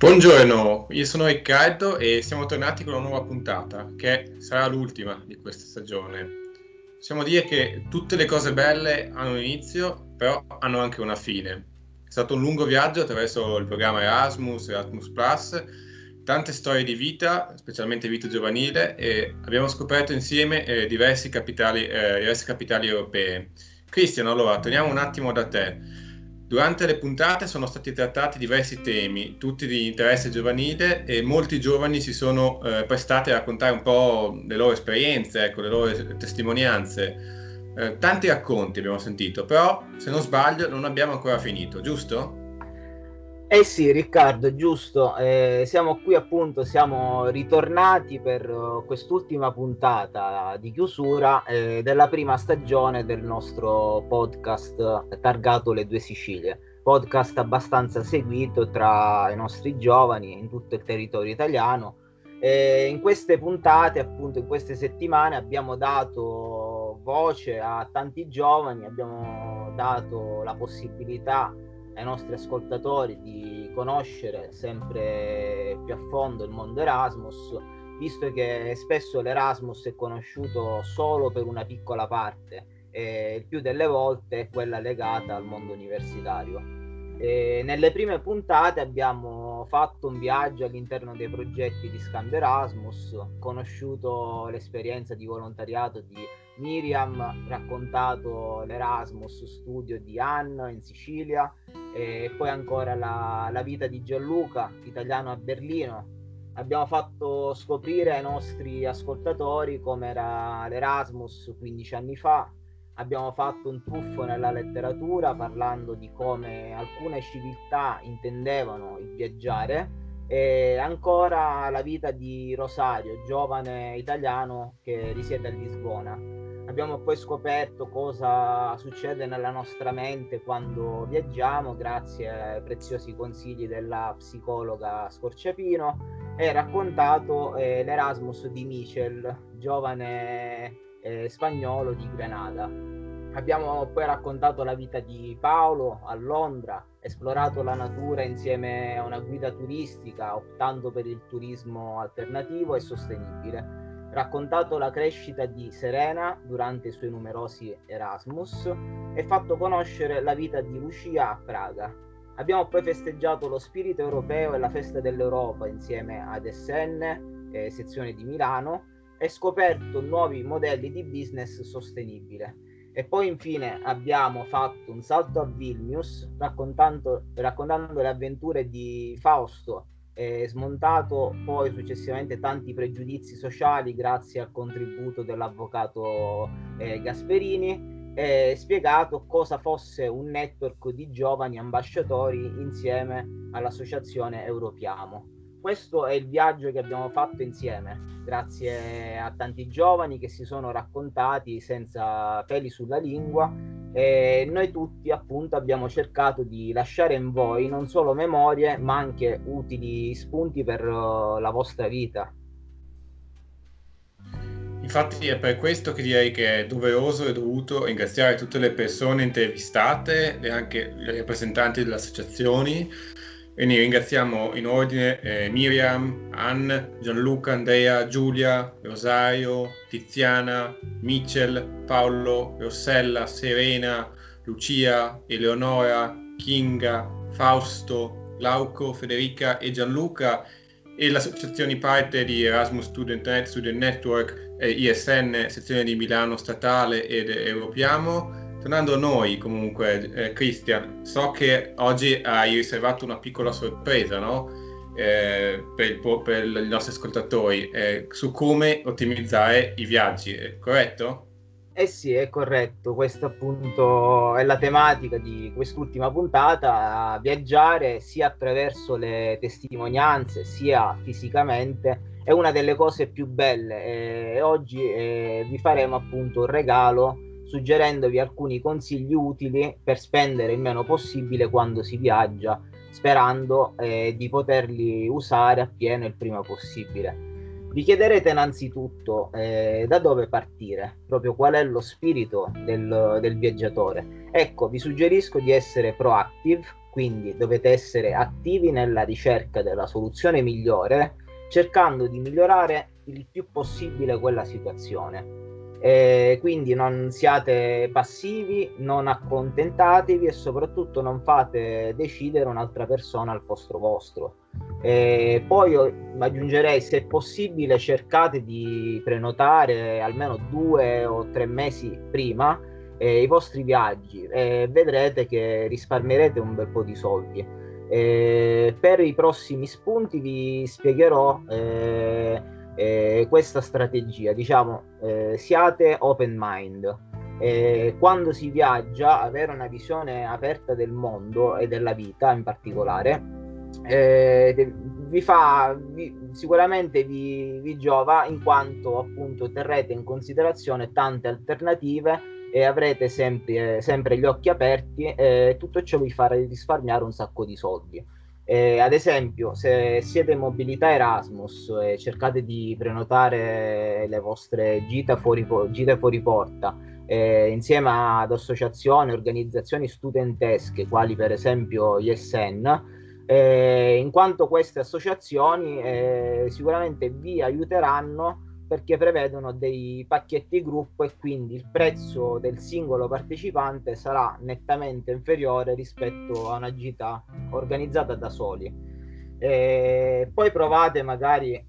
Buongiorno, io sono Riccardo e siamo tornati con una nuova puntata che sarà l'ultima di questa stagione. Possiamo dire che tutte le cose belle hanno un inizio, però hanno anche una fine. È stato un lungo viaggio attraverso il programma Erasmus, Erasmus Plus, tante storie di vita, specialmente vita giovanile, e abbiamo scoperto insieme eh, diversi capitali, eh, diverse capitali europee. Cristian, allora, torniamo un attimo da te. Durante le puntate sono stati trattati diversi temi, tutti di interesse giovanile e molti giovani si sono eh, prestati a raccontare un po' le loro esperienze, ecco, le loro testimonianze. Eh, tanti racconti abbiamo sentito, però se non sbaglio non abbiamo ancora finito, giusto? Eh sì, Riccardo, giusto. Eh, siamo qui appunto, siamo ritornati per uh, quest'ultima puntata di chiusura eh, della prima stagione del nostro podcast targato Le Due Sicilie. Podcast abbastanza seguito tra i nostri giovani in tutto il territorio italiano. Eh, in queste puntate, appunto, in queste settimane abbiamo dato voce a tanti giovani, abbiamo dato la possibilità ai nostri ascoltatori di conoscere sempre più a fondo il mondo Erasmus, visto che spesso l'Erasmus è conosciuto solo per una piccola parte e il più delle volte è quella legata al mondo universitario. E nelle prime puntate abbiamo fatto un viaggio all'interno dei progetti di Scambio Erasmus, conosciuto l'esperienza di volontariato di Miriam, raccontato l'Erasmus studio di Anna in Sicilia e poi ancora la, la vita di Gianluca, italiano a Berlino. Abbiamo fatto scoprire ai nostri ascoltatori com'era l'Erasmus 15 anni fa, abbiamo fatto un tuffo nella letteratura parlando di come alcune civiltà intendevano il viaggiare e ancora la vita di Rosario, giovane italiano che risiede a Lisbona. Abbiamo poi scoperto cosa succede nella nostra mente quando viaggiamo grazie ai preziosi consigli della psicologa Scorciapino e raccontato eh, l'Erasmus di Michel, giovane eh, spagnolo di Grenada. Abbiamo poi raccontato la vita di Paolo a Londra, esplorato la natura insieme a una guida turistica, optando per il turismo alternativo e sostenibile, raccontato la crescita di Serena durante i suoi numerosi Erasmus e fatto conoscere la vita di Lucia a Praga. Abbiamo poi festeggiato lo spirito europeo e la festa dell'Europa insieme ad SN, eh, sezione di Milano, e scoperto nuovi modelli di business sostenibile. E poi infine abbiamo fatto un salto a Vilnius raccontando, raccontando le avventure di Fausto e smontato poi successivamente tanti pregiudizi sociali grazie al contributo dell'avvocato eh, Gasperini e spiegato cosa fosse un network di giovani ambasciatori insieme all'associazione Europiamo. Questo è il viaggio che abbiamo fatto insieme, grazie a tanti giovani che si sono raccontati senza peli sulla lingua e noi tutti appunto abbiamo cercato di lasciare in voi non solo memorie ma anche utili spunti per uh, la vostra vita. Infatti è per questo che direi che è doveroso e dovuto ringraziare tutte le persone intervistate e anche i rappresentanti delle associazioni quindi ringraziamo in ordine eh, Miriam, Ann, Gianluca, Andrea, Giulia, Rosario, Tiziana, Mitchell, Paolo, Rossella, Serena, Lucia, Eleonora, Kinga, Fausto, Glauco, Federica e Gianluca e le associazioni parte di Erasmus Student Net, Student Network, eh, ISN, sezione di Milano statale ed Europiamo Tornando a noi, comunque, eh, Christian, so che oggi hai riservato una piccola sorpresa, no? Eh, per, per, i nostri ascoltatori eh, su come ottimizzare i viaggi, corretto? Eh sì, è corretto, questa appunto è la tematica di quest'ultima puntata, viaggiare sia attraverso le testimonianze sia fisicamente è una delle cose più belle e oggi eh, vi faremo appunto un regalo suggerendovi alcuni consigli utili per spendere il meno possibile quando si viaggia, sperando eh, di poterli usare appieno il prima possibile. Vi chiederete innanzitutto eh, da dove partire, proprio qual è lo spirito del, del viaggiatore. Ecco, vi suggerisco di essere proactive, quindi dovete essere attivi nella ricerca della soluzione migliore, cercando di migliorare il più possibile quella situazione. E quindi non siate passivi, non accontentatevi e soprattutto non fate decidere un'altra persona al posto vostro. E poi aggiungerei, se possibile, cercate di prenotare almeno due o tre mesi prima eh, i vostri viaggi e vedrete che risparmierete un bel po' di soldi. Eh, per i prossimi spunti vi spiegherò eh, eh questa strategia, diciamo, eh, siate open mind. quando si viaggia, avere una visione aperta del mondo e della vita in particolare, eh, vi fa vi, sicuramente vi, vi, giova in quanto appunto terrete in considerazione tante alternative e avrete sempre, sempre gli occhi aperti e tutto ciò vi farà risparmiare un sacco di soldi. Eh, ad esempio, se siete in mobilità Erasmus e cercate di prenotare le vostre gite fuori, gite fuori porta eh, insieme ad associazioni, organizzazioni studentesche, quali per esempio ISN, eh, in quanto queste associazioni eh, sicuramente vi aiuteranno perché prevedono dei pacchetti gruppo e quindi il prezzo del singolo partecipante sarà nettamente inferiore rispetto a una gita organizzata da soli. E poi provate magari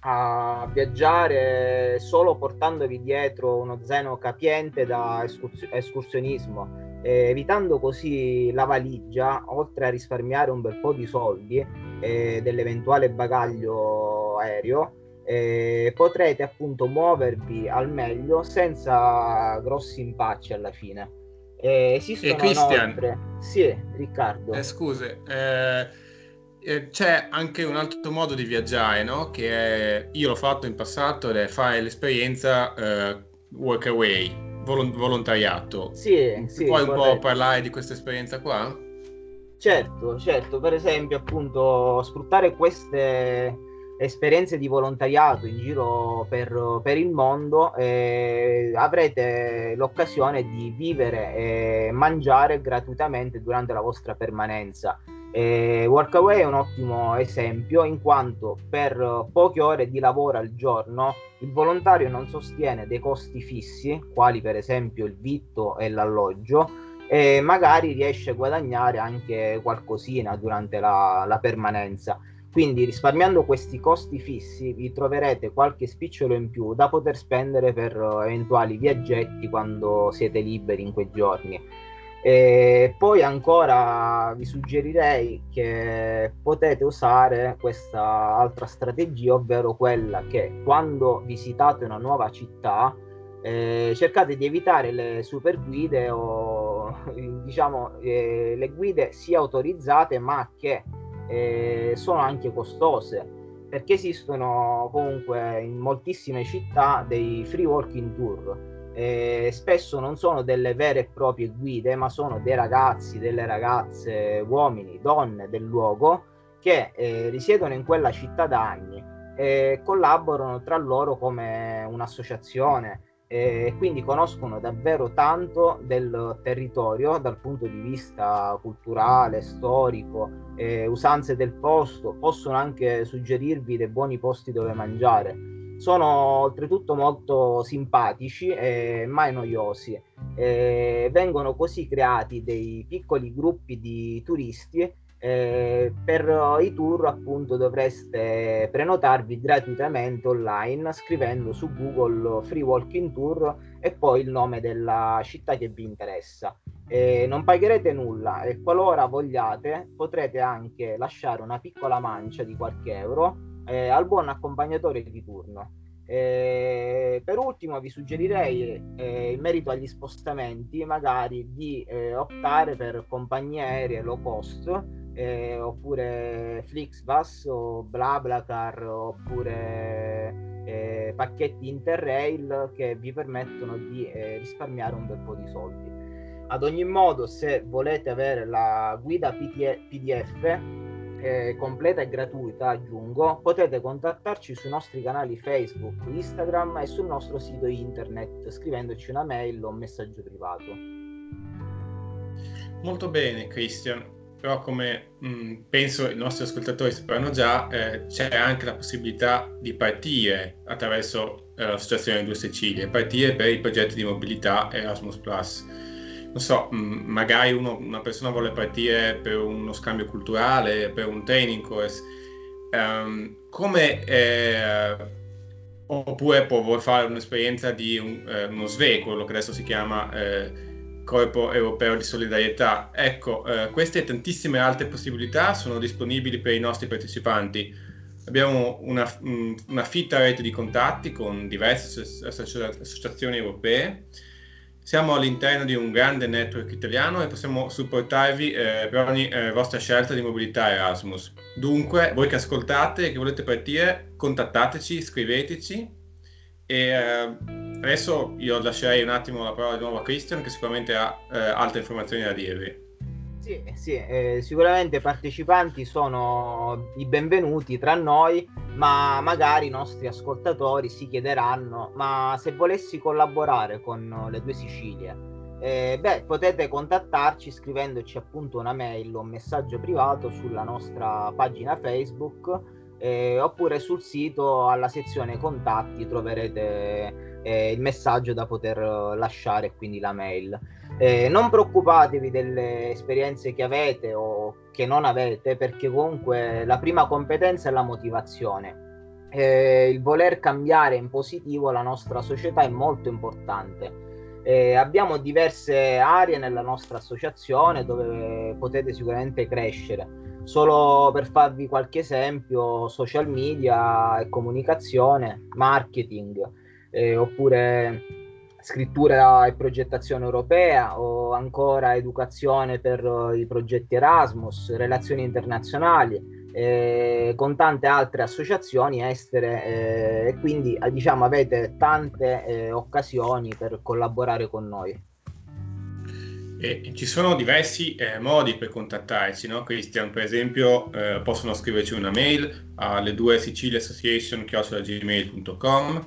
a viaggiare solo portandovi dietro uno zaino capiente da escurs- escursionismo, evitando così la valigia, oltre a risparmiare un bel po' di soldi eh, dell'eventuale bagaglio aereo eh, potrete appunto muovervi al meglio senza grossi impacci alla fine. Eh, esistono e Christian, inoltre... Sì, Riccardo. Eh, scuse, eh, eh, c'è anche un altro modo di viaggiare, no? Che è, io l'ho fatto in passato ed è fare l'esperienza uh, work away, volo- volontariato. Sì, sì, Puoi un po' parlare di questa esperienza qua? Certo, certo, per esempio appunto sfruttare queste esperienze di volontariato in giro per, per il mondo, eh, avrete l'occasione di vivere e mangiare gratuitamente durante la vostra permanenza. Eh, Workaway è un ottimo esempio in quanto per poche ore di lavoro al giorno il volontario non sostiene dei costi fissi, quali per esempio il vitto e l'alloggio, e magari riesce a guadagnare anche qualcosina durante la, la permanenza. Quindi risparmiando questi costi fissi vi troverete qualche spicciolo in più da poter spendere per eventuali viaggetti quando siete liberi in quei giorni. E poi ancora vi suggerirei che potete usare questa altra strategia, ovvero quella che quando visitate una nuova città eh, cercate di evitare le super guide o diciamo eh, le guide sia autorizzate ma che eh, sono anche costose perché esistono comunque in moltissime città dei free walking tour. Eh, spesso non sono delle vere e proprie guide, ma sono dei ragazzi, delle ragazze, uomini, donne del luogo che eh, risiedono in quella città da anni e collaborano tra loro come un'associazione e quindi conoscono davvero tanto del territorio dal punto di vista culturale, storico, eh, usanze del posto, possono anche suggerirvi dei buoni posti dove mangiare. Sono oltretutto molto simpatici e mai noiosi. E vengono così creati dei piccoli gruppi di turisti eh, per i tour appunto dovreste prenotarvi gratuitamente online scrivendo su Google Free Walking Tour e poi il nome della città che vi interessa. Eh, non pagherete nulla e qualora vogliate potrete anche lasciare una piccola mancia di qualche euro eh, al buon accompagnatore di turno. Eh, per ultimo vi suggerirei eh, in merito agli spostamenti magari di eh, optare per compagnie aeree low cost eh, oppure Flixbus o BlaBlaCar oppure eh, pacchetti Interrail che vi permettono di eh, risparmiare un bel po' di soldi. Ad ogni modo, se volete avere la guida PDF eh, completa e gratuita, aggiungo, potete contattarci sui nostri canali Facebook, Instagram e sul nostro sito internet scrivendoci una mail o un messaggio privato. Molto bene, Christian. Però come mh, penso i nostri ascoltatori sapranno già, eh, c'è anche la possibilità di partire attraverso eh, l'associazione Due Sicilie, partire per i progetti di mobilità Erasmus. Non so, mh, magari uno, una persona vuole partire per uno scambio culturale, per un training course, um, come eh, oppure può fare un'esperienza di un, eh, uno SVE, quello che adesso si chiama eh, Corpo Europeo di Solidarietà. Ecco, eh, queste e tantissime altre possibilità sono disponibili per i nostri partecipanti. Abbiamo una, una fitta rete di contatti con diverse associazioni europee. Siamo all'interno di un grande network italiano e possiamo supportarvi eh, per ogni eh, vostra scelta di mobilità Erasmus. Dunque, voi che ascoltate e che volete partire, contattateci, scriveteci e eh, adesso io lascerei un attimo la parola di nuovo a Christian che sicuramente ha eh, altre informazioni da dirvi. Sì, sì eh, sicuramente i partecipanti sono i benvenuti tra noi, ma magari i nostri ascoltatori si chiederanno, ma se volessi collaborare con le due Sicilie, eh, beh, potete contattarci scrivendoci appunto una mail o un messaggio privato sulla nostra pagina Facebook eh, oppure sul sito alla sezione contatti troverete eh, il messaggio da poter lasciare quindi la mail. Eh, non preoccupatevi delle esperienze che avete o che non avete perché comunque la prima competenza è la motivazione. Eh, il voler cambiare in positivo la nostra società è molto importante. Eh, abbiamo diverse aree nella nostra associazione dove potete sicuramente crescere Solo per farvi qualche esempio, social media e comunicazione, marketing, eh, oppure scrittura e progettazione europea o ancora educazione per i progetti Erasmus, relazioni internazionali, eh, con tante altre associazioni estere eh, e quindi diciamo avete tante eh, occasioni per collaborare con noi. E ci sono diversi eh, modi per contattarci, no? Christian, per esempio, eh, possono scriverci una mail alle due Sicilia Association gmail.com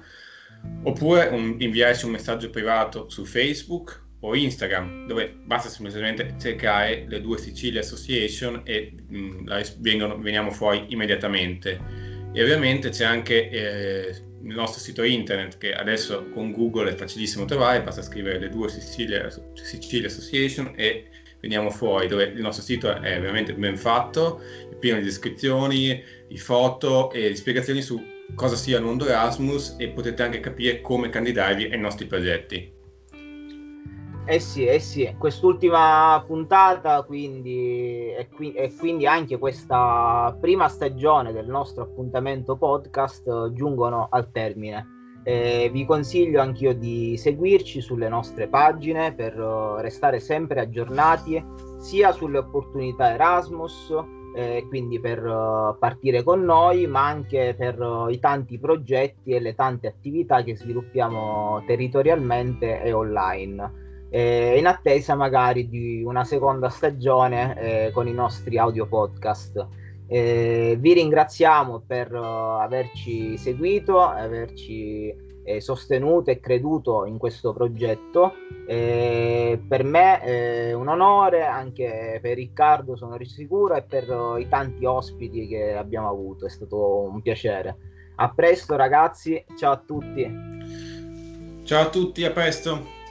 oppure un, inviarci un messaggio privato su Facebook o Instagram, dove basta semplicemente cercare le due Sicilia Association e mh, mm, vengono, veniamo fuori immediatamente. E ovviamente c'è anche eh, il nostro sito internet che adesso con Google è facilissimo trovare, basta scrivere le due Sicilia, Sicilia Association e veniamo fuori, dove il nostro sito è veramente ben fatto, pieno di descrizioni, di foto e di spiegazioni su cosa sia il mondo Erasmus e potete anche capire come candidarvi ai nostri progetti. Eh sì, eh sì, quest'ultima puntata quindi e, qui, e, quindi anche questa prima stagione del nostro appuntamento podcast giungono al termine. Eh, vi consiglio anch'io di seguirci sulle nostre pagine per uh, restare sempre aggiornati sia sulle opportunità Erasmus, eh, quindi per uh, partire con noi, ma anche per uh, i tanti progetti e le tante attività che sviluppiamo territorialmente e online eh, in attesa magari di una seconda stagione eh, con i nostri audio podcast. Eh, vi ringraziamo per uh, averci seguito, averci eh, sostenuto e creduto in questo progetto. Eh, per me è un onore, anche per Riccardo sono sicuro e per i tanti ospiti che abbiamo avuto, è stato un piacere. A presto ragazzi, ciao a tutti. Ciao a tutti, a presto.